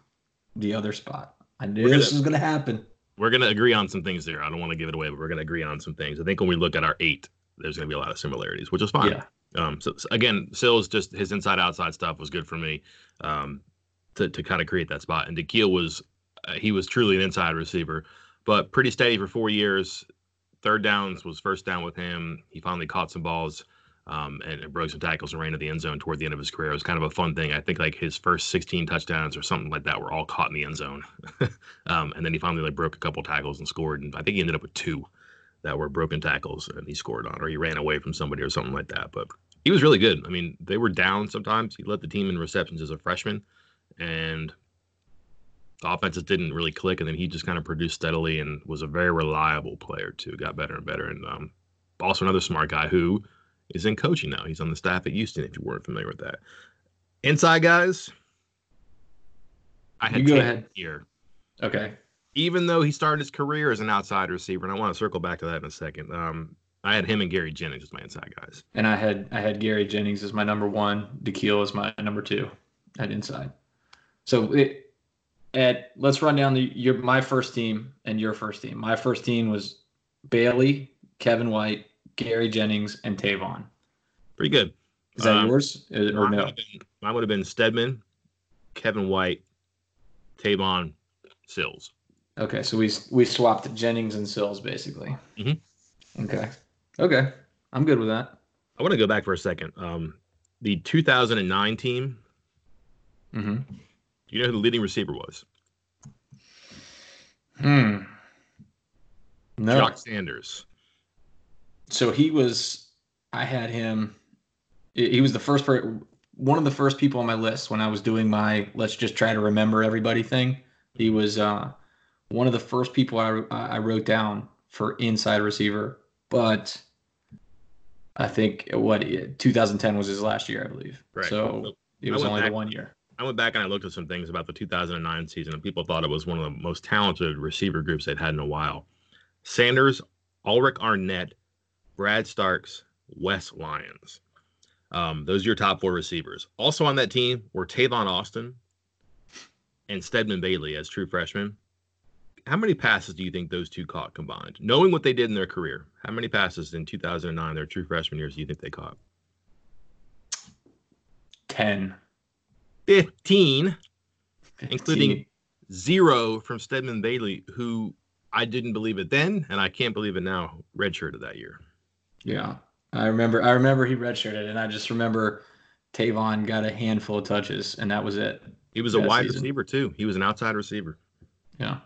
the other spot. I knew gonna, this was going to happen. We're going to agree on some things there. I don't want to give it away, but we're going to agree on some things. I think when we look at our eight, there's going to be a lot of similarities, which is fine. Yeah. Um, so, so, again, Sills just his inside outside stuff was good for me um, to to kind of create that spot. And Daikiel was uh, he was truly an inside receiver but pretty steady for four years. Third downs was first down with him. He finally caught some balls um, and, broke some tackles and ran to the end zone toward the end of his career. It was kind of a fun thing. I think like his first 16 touchdowns or something like that were all caught in the end zone. um, and then he finally like broke a couple tackles and scored. And I think he ended up with two that were broken tackles and he scored on, or he ran away from somebody or something like that. But he was really good. I mean, they were down sometimes. He led the team in receptions as a freshman, and the offenses didn't really click, and then he just kind of produced steadily and was a very reliable player too. Got better and better, and um, also another smart guy who is in coaching now. He's on the staff at Houston. If you weren't familiar with that, inside guys, I had you go ahead here. Okay. Even though he started his career as an outside receiver, and I want to circle back to that in a second. Um, I had him and Gary Jennings as my inside guys. And I had I had Gary Jennings as my number one. Daikiel as my number two at inside. So it, Ed, let's run down the your my first team and your first team. My first team was Bailey, Kevin White, Gary Jennings, and Tavon. Pretty good. Is that um, yours uh, or no? Would been, mine would have been Stedman, Kevin White, Tavon, Sills. Okay, so we we swapped Jennings and Sills basically. Mm-hmm. Okay. Okay, I'm good with that. I want to go back for a second. Um, the 2009 team. Mm-hmm. You know who the leading receiver was? Hmm. No. Jock Sanders. So he was. I had him. He was the first per- one of the first people on my list when I was doing my let's just try to remember everybody thing. He was uh, one of the first people I, I wrote down for inside receiver, but I think what 2010 was his last year, I believe. Right. So it was only back, the one year. I went back and I looked at some things about the 2009 season, and people thought it was one of the most talented receiver groups they'd had in a while. Sanders, Alric Arnett, Brad Starks, Wes Lyons. Um, those are your top four receivers. Also on that team were Tavon Austin and Stedman Bailey as true freshmen. How many passes do you think those two caught combined? Knowing what they did in their career, how many passes in 2009, their true freshman years, do you think they caught? 10. 15, 15. including zero from Stedman Bailey, who I didn't believe it then, and I can't believe it now, redshirted that year. Yeah. I remember I remember he redshirted, and I just remember Tavon got a handful of touches, and that was it. He was a wide season. receiver too. He was an outside receiver. Yeah.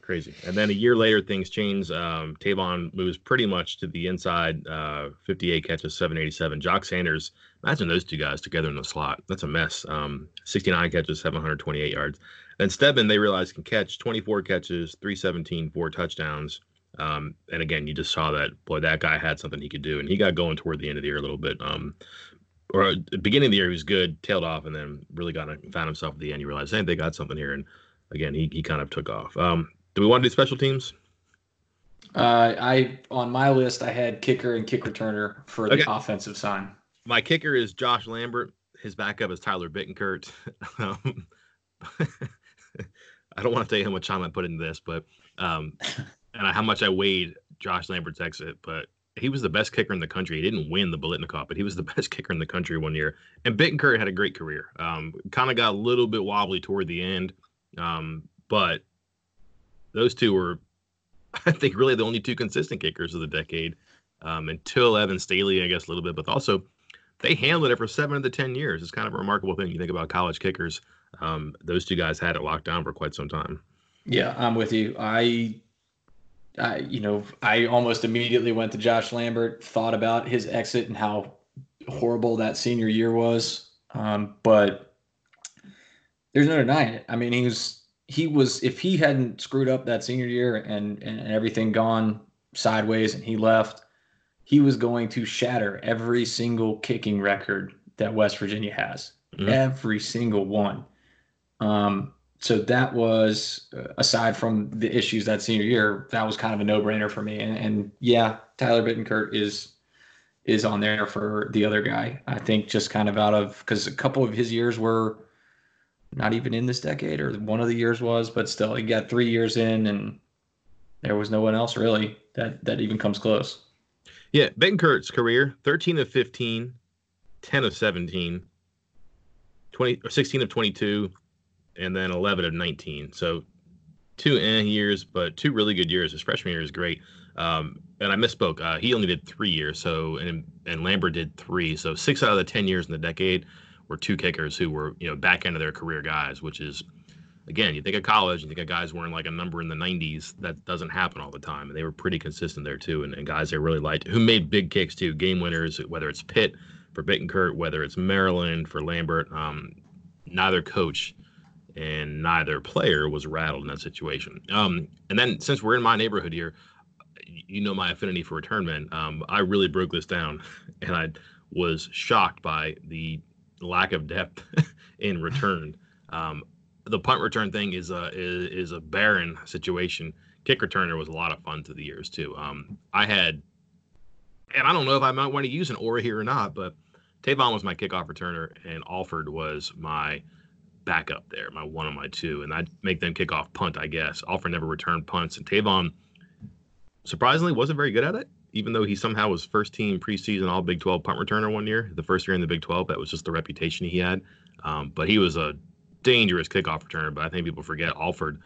Crazy. And then a year later, things change. Um, Tavon moves pretty much to the inside, uh, 58 catches, 787. Jock Sanders, imagine those two guys together in the slot. That's a mess. Um, 69 catches, 728 yards. And Stedman, they realized, can catch 24 catches, 317, four touchdowns. Um, and again, you just saw that boy, that guy had something he could do, and he got going toward the end of the year a little bit. Um, or the beginning of the year, he was good, tailed off, and then really got found himself at the end. You realize, hey, they got something here, and again, he he kind of took off. Um, do we want to do special teams? Uh, I on my list, I had kicker and kick returner for the offensive side. My kicker is Josh Lambert. His backup is Tyler Bitancurt. Um, I don't want to tell you how much time I put into this, but um, and how much I weighed Josh Lambert's exit, but he was the best kicker in the country. He didn't win the Biletnikoff, but he was the best kicker in the country one year. And Bitancurt had a great career. Um, kind of got a little bit wobbly toward the end, um, but those two were, I think, really the only two consistent kickers of the decade um, until Evan Staley, I guess, a little bit, but also they handled it for seven of the 10 years. It's kind of a remarkable thing. You think about college kickers, um, those two guys had it locked down for quite some time. Yeah, I'm with you. I I, you know, I almost immediately went to Josh Lambert, thought about his exit and how horrible that senior year was. Um, but there's no denying it. I mean, he was he was if he hadn't screwed up that senior year and and everything gone sideways and he left, he was going to shatter every single kicking record that West Virginia has. Mm-hmm. Every single one. Um, so that was uh, aside from the issues that senior year, that was kind of a no-brainer for me. And, and yeah, Tyler Bitancurt is is on there for the other guy. I think just kind of out of because a couple of his years were not even in this decade, or one of the years was, but still, he got three years in, and there was no one else really that that even comes close. Yeah, Bitancurt's career: thirteen of 15, 10 of 17, 20 or 16 of 22, and then 11 of 19. So two eh years, but two really good years. His freshman year is great. Um, and I misspoke. Uh, he only did three years. So and and Lambert did three. So six out of the 10 years in the decade were two kickers who were you know back end of their career guys, which is again, you think of college, you think of guys wearing like a number in the 90s. That doesn't happen all the time. And they were pretty consistent there too. And, and guys they really liked who made big kicks too, game winners, whether it's Pitt for Bitancurt, whether it's Maryland for Lambert. Um, neither coach and neither player was rattled in that situation. Um, and then since we're in my neighborhood here, you know my affinity for return men. Um, I really broke this down, and I was shocked by the lack of depth in return. Um, the punt return thing is a is, is, a barren situation. Kick returner was a lot of fun through the years too. Um, I had, and I don't know if I might want to use an aura here or not, but Tavon was my kickoff returner, and Alford was my backup there, my one on my two, and I'd make them kick off punt, I guess. Alford never returned punts, and Tavon surprisingly wasn't very good at it, even though he somehow was first team preseason All Big 12 punt returner one year, the first year in the Big 12. That was just the reputation he had. Um, but he was a dangerous kickoff returner. But I think people forget Alford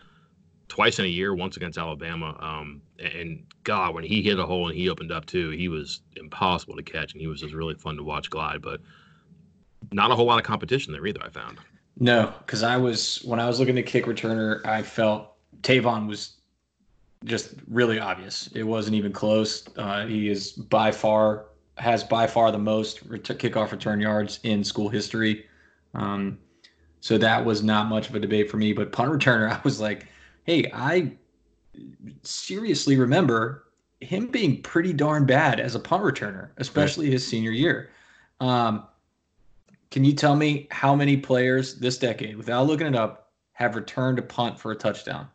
twice in a year, once against Alabama. Um, and God, when he hit a hole and he opened up too, he was impossible to catch, and he was just really fun to watch glide. But not a whole lot of competition there either. I found. No, because I was when I was looking at kick returner, I felt Tavon was just really obvious. It wasn't even close. Uh, he is by far has by far the most ret- kickoff return yards in school history. Um, so that was not much of a debate for me. But punt returner, I was like, hey, I seriously remember him being pretty darn bad as a punt returner, especially his senior year. Um, can you tell me how many players this decade, without looking it up, have returned a punt for a touchdown?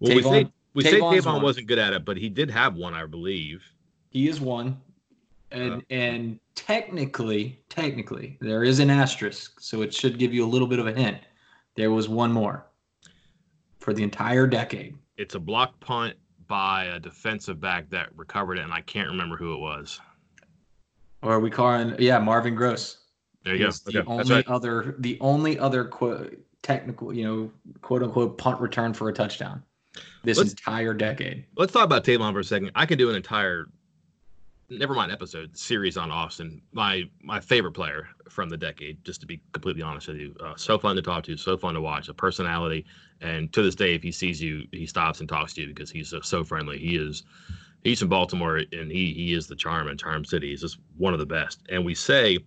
Well, Tavon, we say we say Tavon wasn't good at it, but he did have one, I believe. He is one, and uh, and technically, technically, there is an asterisk, so it should give you a little bit of a hint. There was one more for the entire decade. It's a block punt by a defensive back that recovered it, and I can't remember who it was. Or are we calling? Yeah, Marvin Gross. There you go. The okay. only right. other, the only other quote, technical, you know, quote unquote punt return for a touchdown this let's, entire decade. Let's talk about Tavon for a second. I could do an entire, never mind episode series on Austin. My my favorite player from the decade. Just to be completely honest with you, uh, so fun to talk to, so fun to watch. A personality, and to this day, if he sees you, he stops and talks to you because he's so, so friendly. He is. He's from Baltimore, and he he is the charm in Charm City. He's just one of the best. And we say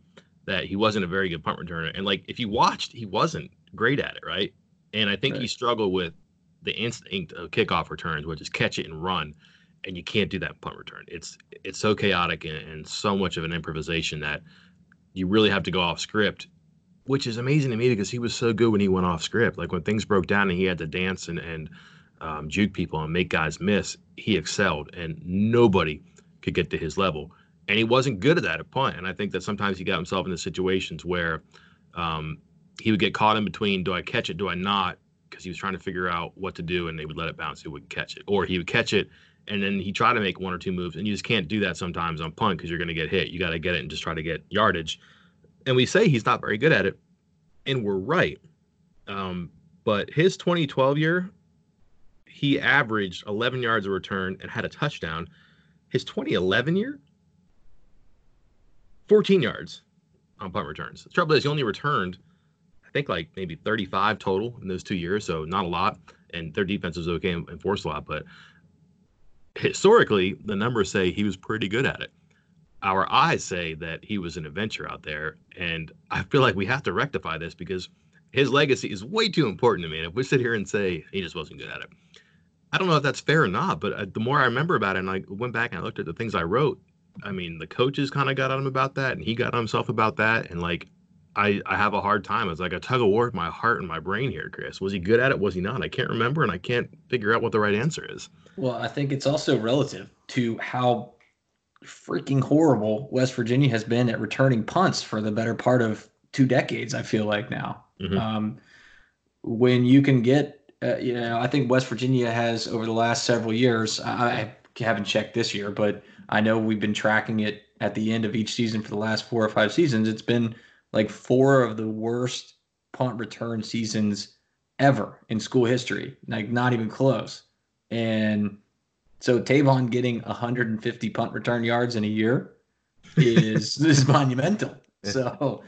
that he wasn't a very good punt returner, and like if you watched, he wasn't great at it, right? And I think right. he struggled with the instinct of kickoff returns, which is catch it and run, and you can't do that punt return. It's it's so chaotic and, and so much of an improvisation that you really have to go off script, which is amazing to me because he was so good when he went off script. Like when things broke down and he had to dance and and um, juke people and make guys miss, he excelled, and nobody could get to his level. And he wasn't good at that at punt. And I think that sometimes he got himself into situations where um, he would get caught in between: do I catch it? Do I not? because he was trying to figure out what to do and they would let it bounce. He wouldn't catch it, or he would catch it and then he tried to make one or two moves, and you just can't do that sometimes on punt because you're going to get hit. You got to get it and just try to get yardage. And we say he's not very good at it, and we're right. Um, but his 2012 year, he averaged 11 yards a return and had a touchdown. His 2011 year, 14 yards on punt returns. The trouble is, he only returned I think like maybe 35 total in those two years, so not a lot. And their defense was okay and, forced a lot, but historically, the numbers say he was pretty good at it. Our eyes say that he was an adventure out there, and I feel like we have to rectify this because his legacy is way too important to me. And if we sit here and say he just wasn't good at it, I don't know if that's fair or not. But uh, the more I remember about it, and I went back and I looked at the things I wrote, I mean, the coaches kind of got on him about that, and he got on himself about that, and like I, I have a hard time. It's like a tug of war with my heart and my brain here, Chris. Was he good at it? Was he not? I can't remember, and I can't figure out what the right answer is. Well, I think it's also relative to how freaking horrible West Virginia has been at returning punts for the better part of two decades. I feel like now, mm-hmm. um, when you can get, uh, you know, I think West Virginia has over the last several years. I, I haven't checked this year, but I know we've been tracking it at the end of each season for the last four or five seasons. It's been like four of the worst punt return seasons ever in school history, like not even close. And so Tavon getting 150 punt return yards in a year is is monumental. So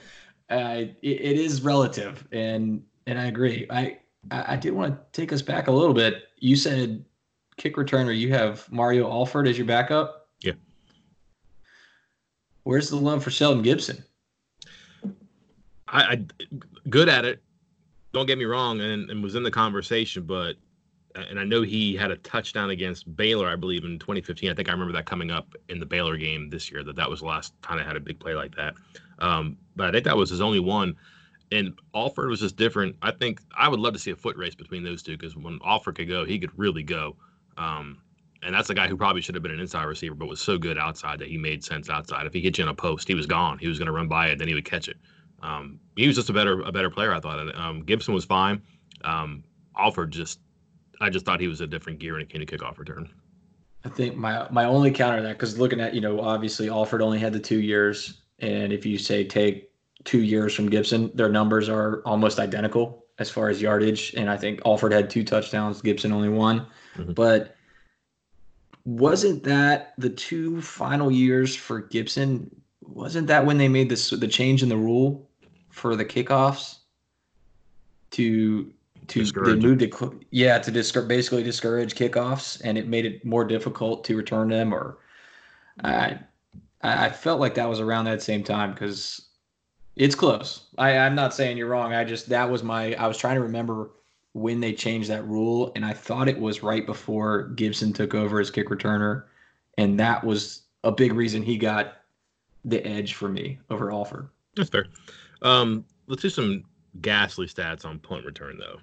uh, it, it is relative, and and I agree. I I did want to take us back a little bit. You said kick returner. You have Mario Alford as your backup. Yeah. Where's the love for Shelton Gibson? I, I good at it. Don't get me wrong, and, and was in the conversation, but and I know he had a touchdown against Baylor, I believe, in 2015. I think I remember that coming up in the Baylor game this year. That that was the last time I had a big play like that. Um, but I think that was his only one. And Alford was just different. I think I would love to see a foot race between those two because when Alford could go, he could really go. Um, and that's a guy who probably should have been an inside receiver, but was so good outside that he made sense outside. If he hit you in a post, he was gone. He was going to run by it, then he would catch it. Um, he was just a better a better player. I thought. Um, Gibson was fine. Um, Alford just, I just thought he was a different gear it came to kickoff return. I think my my only counter to that because looking at you know obviously Alford only had the two years, and if you say take two years from Gibson, their numbers are almost identical as far as yardage, and I think Alford had two touchdowns, Gibson only one, mm-hmm. but wasn't that the two final years for Gibson? Wasn't that when they made this the change in the rule for the kickoffs to to they moved it yeah to discourage basically discourage kickoffs and it made it more difficult to return them or I I felt like that was around that same time because it's close. I, I'm not saying you're wrong. I just that was my I was trying to remember when they changed that rule, and I thought it was right before Gibson took over as kick returner, and that was a big reason he got the edge for me over Alford. That's fair. Um, let's do some ghastly stats on punt return though,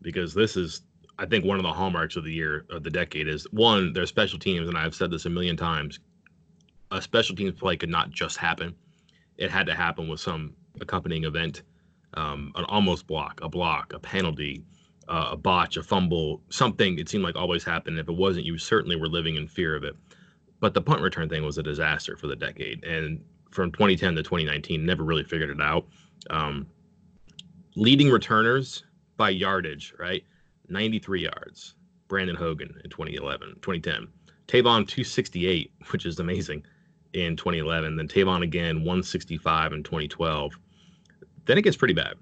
because this is I think one of the hallmarks of the year of the decade is one their special teams, and I've said this a million times. A special teams play could not just happen; it had to happen with some accompanying event, um, an almost block, a block, a penalty, uh, a botch, a fumble, something. It seemed like always happened. If it wasn't, you certainly were living in fear of it. But the punt return thing was a disaster for the decade, and from 2010 to 2019, never really figured it out. Um, leading returners by yardage, right? 93 yards. Brandon Hogan in 2011, 2010. Tavon 268, which is amazing in 2011. Then Tavon again 165 in 2012. Then it gets pretty bad.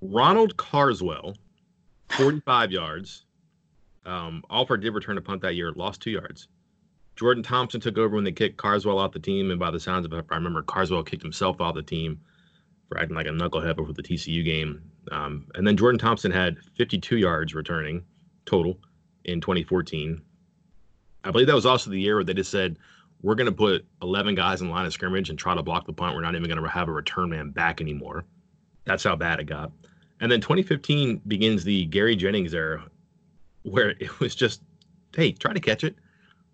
Ronald Carswell 45 yards. Um, Alford did return a punt that year, lost two yards. Jordan Thompson took over when they kicked Carswell off the team, and by the sounds of it, I remember Carswell kicked himself off the team for acting like a knucklehead before the TCU game. Um, and then Jordan Thompson had 52 yards returning total in 2014. I believe that was also the year where they just said, we're going to put 11 guys in line of scrimmage and try to block the punt. We're not even going to have a return man back anymore. That's how bad it got. And then 2015 begins the Gary Jennings era, where it was just, hey, try to catch it.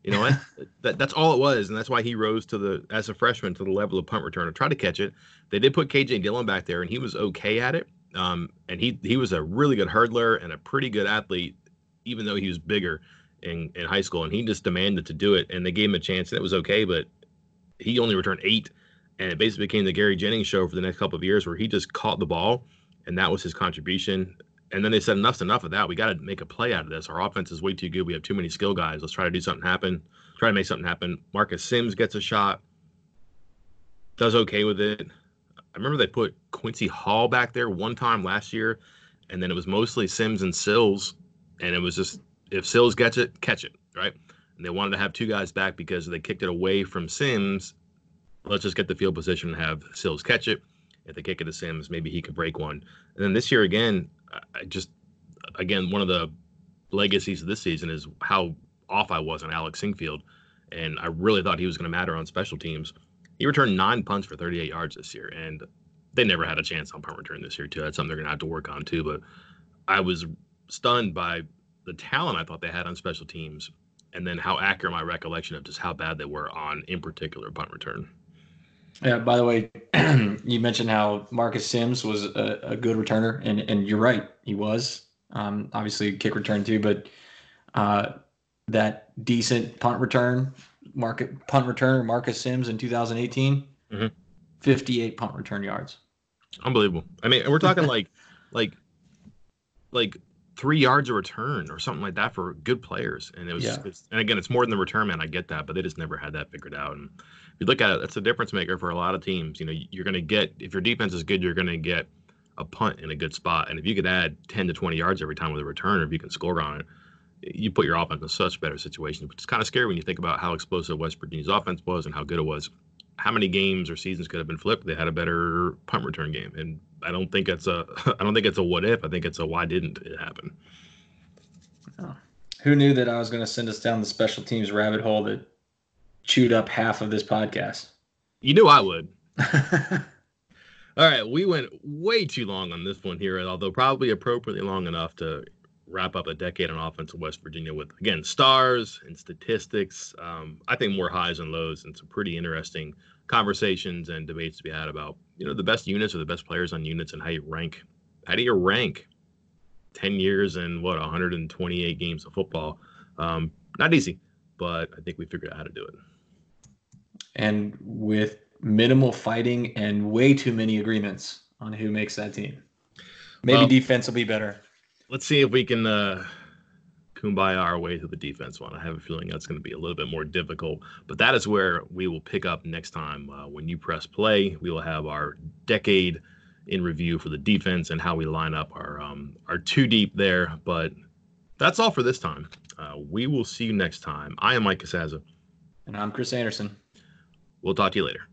You know what? that, that's all it was, and that's why he rose to the as a freshman to the level of punt returner. Try to catch it. They did put KJ Dillon back there, and he was okay at it. Um, and he he was a really good hurdler and a pretty good athlete, even though he was bigger in in high school. And he just demanded to do it, and they gave him a chance, and it was okay. But he only returned eight, and it basically became the Gary Jennings show for the next couple of years, where he just caught the ball and that was his contribution. And then they said, enough's enough of that. We got to make a play out of this. Our offense is way too good. We have too many skill guys. Let's try to do something happen. Try to make something happen. Marcus Sims gets a shot, does okay with it. I remember they put Quincy Hall back there one time last year, and then it was mostly Sims and Sills. And it was just if Sills gets it, catch it, right? And they wanted to have two guys back because they kicked it away from Sims. Let's just get the field position and have Sills catch it if they kick it to Sims, maybe he could break one. And then this year again, I just again one of the legacies of this season is how off I was on Alex Sinkfield, and I really thought he was going to matter on special teams. He returned nine punts for 38 yards this year, and they never had a chance on punt return this year too. That's something they're going to have to work on too. But I was stunned by the talent I thought they had on special teams, and then how accurate my recollection of just how bad they were on, in particular, punt return. Yeah. By the way, you mentioned how Marcus Sims was a, a, good returner, and and you're right, he was. Um, obviously, kick return too, but uh, that decent punt return, market punt returner Marcus Sims in 2018, mm-hmm. 58 punt return yards. Unbelievable. I mean, we're talking like, like, like three yards a return or something like that for good players. And it was, yeah. and again, it's more than the return man. I get that, but they just never had that figured out. And if you look at it, that's a difference maker for a lot of teams. You know, you're going to get if your defense is good, you're going to get a punt in a good spot. And if you could add 10 to 20 yards every time with a return, or if you can score on it, you put your offense in such better situation. Which is kind of scary when you think about how explosive West Virginia's offense was and how good it was. How many games or seasons could have been flipped? They had a better punt return game, and I don't think it's a I don't think it's a what if. I think it's a why didn't it happen. Oh. Who knew that I was going to send us down the special teams rabbit hole that chewed up half of this podcast. You knew I would. All right, we went way too long on this one here, although probably appropriately long enough to wrap up a decade on offense in West Virginia with again stars and statistics. Um, I think more highs and lows and some pretty interesting conversations and debates to be had about you know the best units or the best players on units and how you rank. How do you rank 10 years and what 128 games of football? Um, not easy, but I think we figured out how to do it and with minimal fighting and way too many agreements on who makes that team. Maybe well, defense will be better. Let's see if we can uh, kumbaya our way to the defense one. I have a feeling that's going to be a little bit more difficult, but that is where we will pick up next time. Uh, when you press play, we will have our decade in review for the defense and how we line up our um, our two deep there. But that's all for this time. Uh, we will see you next time. I am Mike Casazza. And I'm Chris Anderson. We'll talk to you later.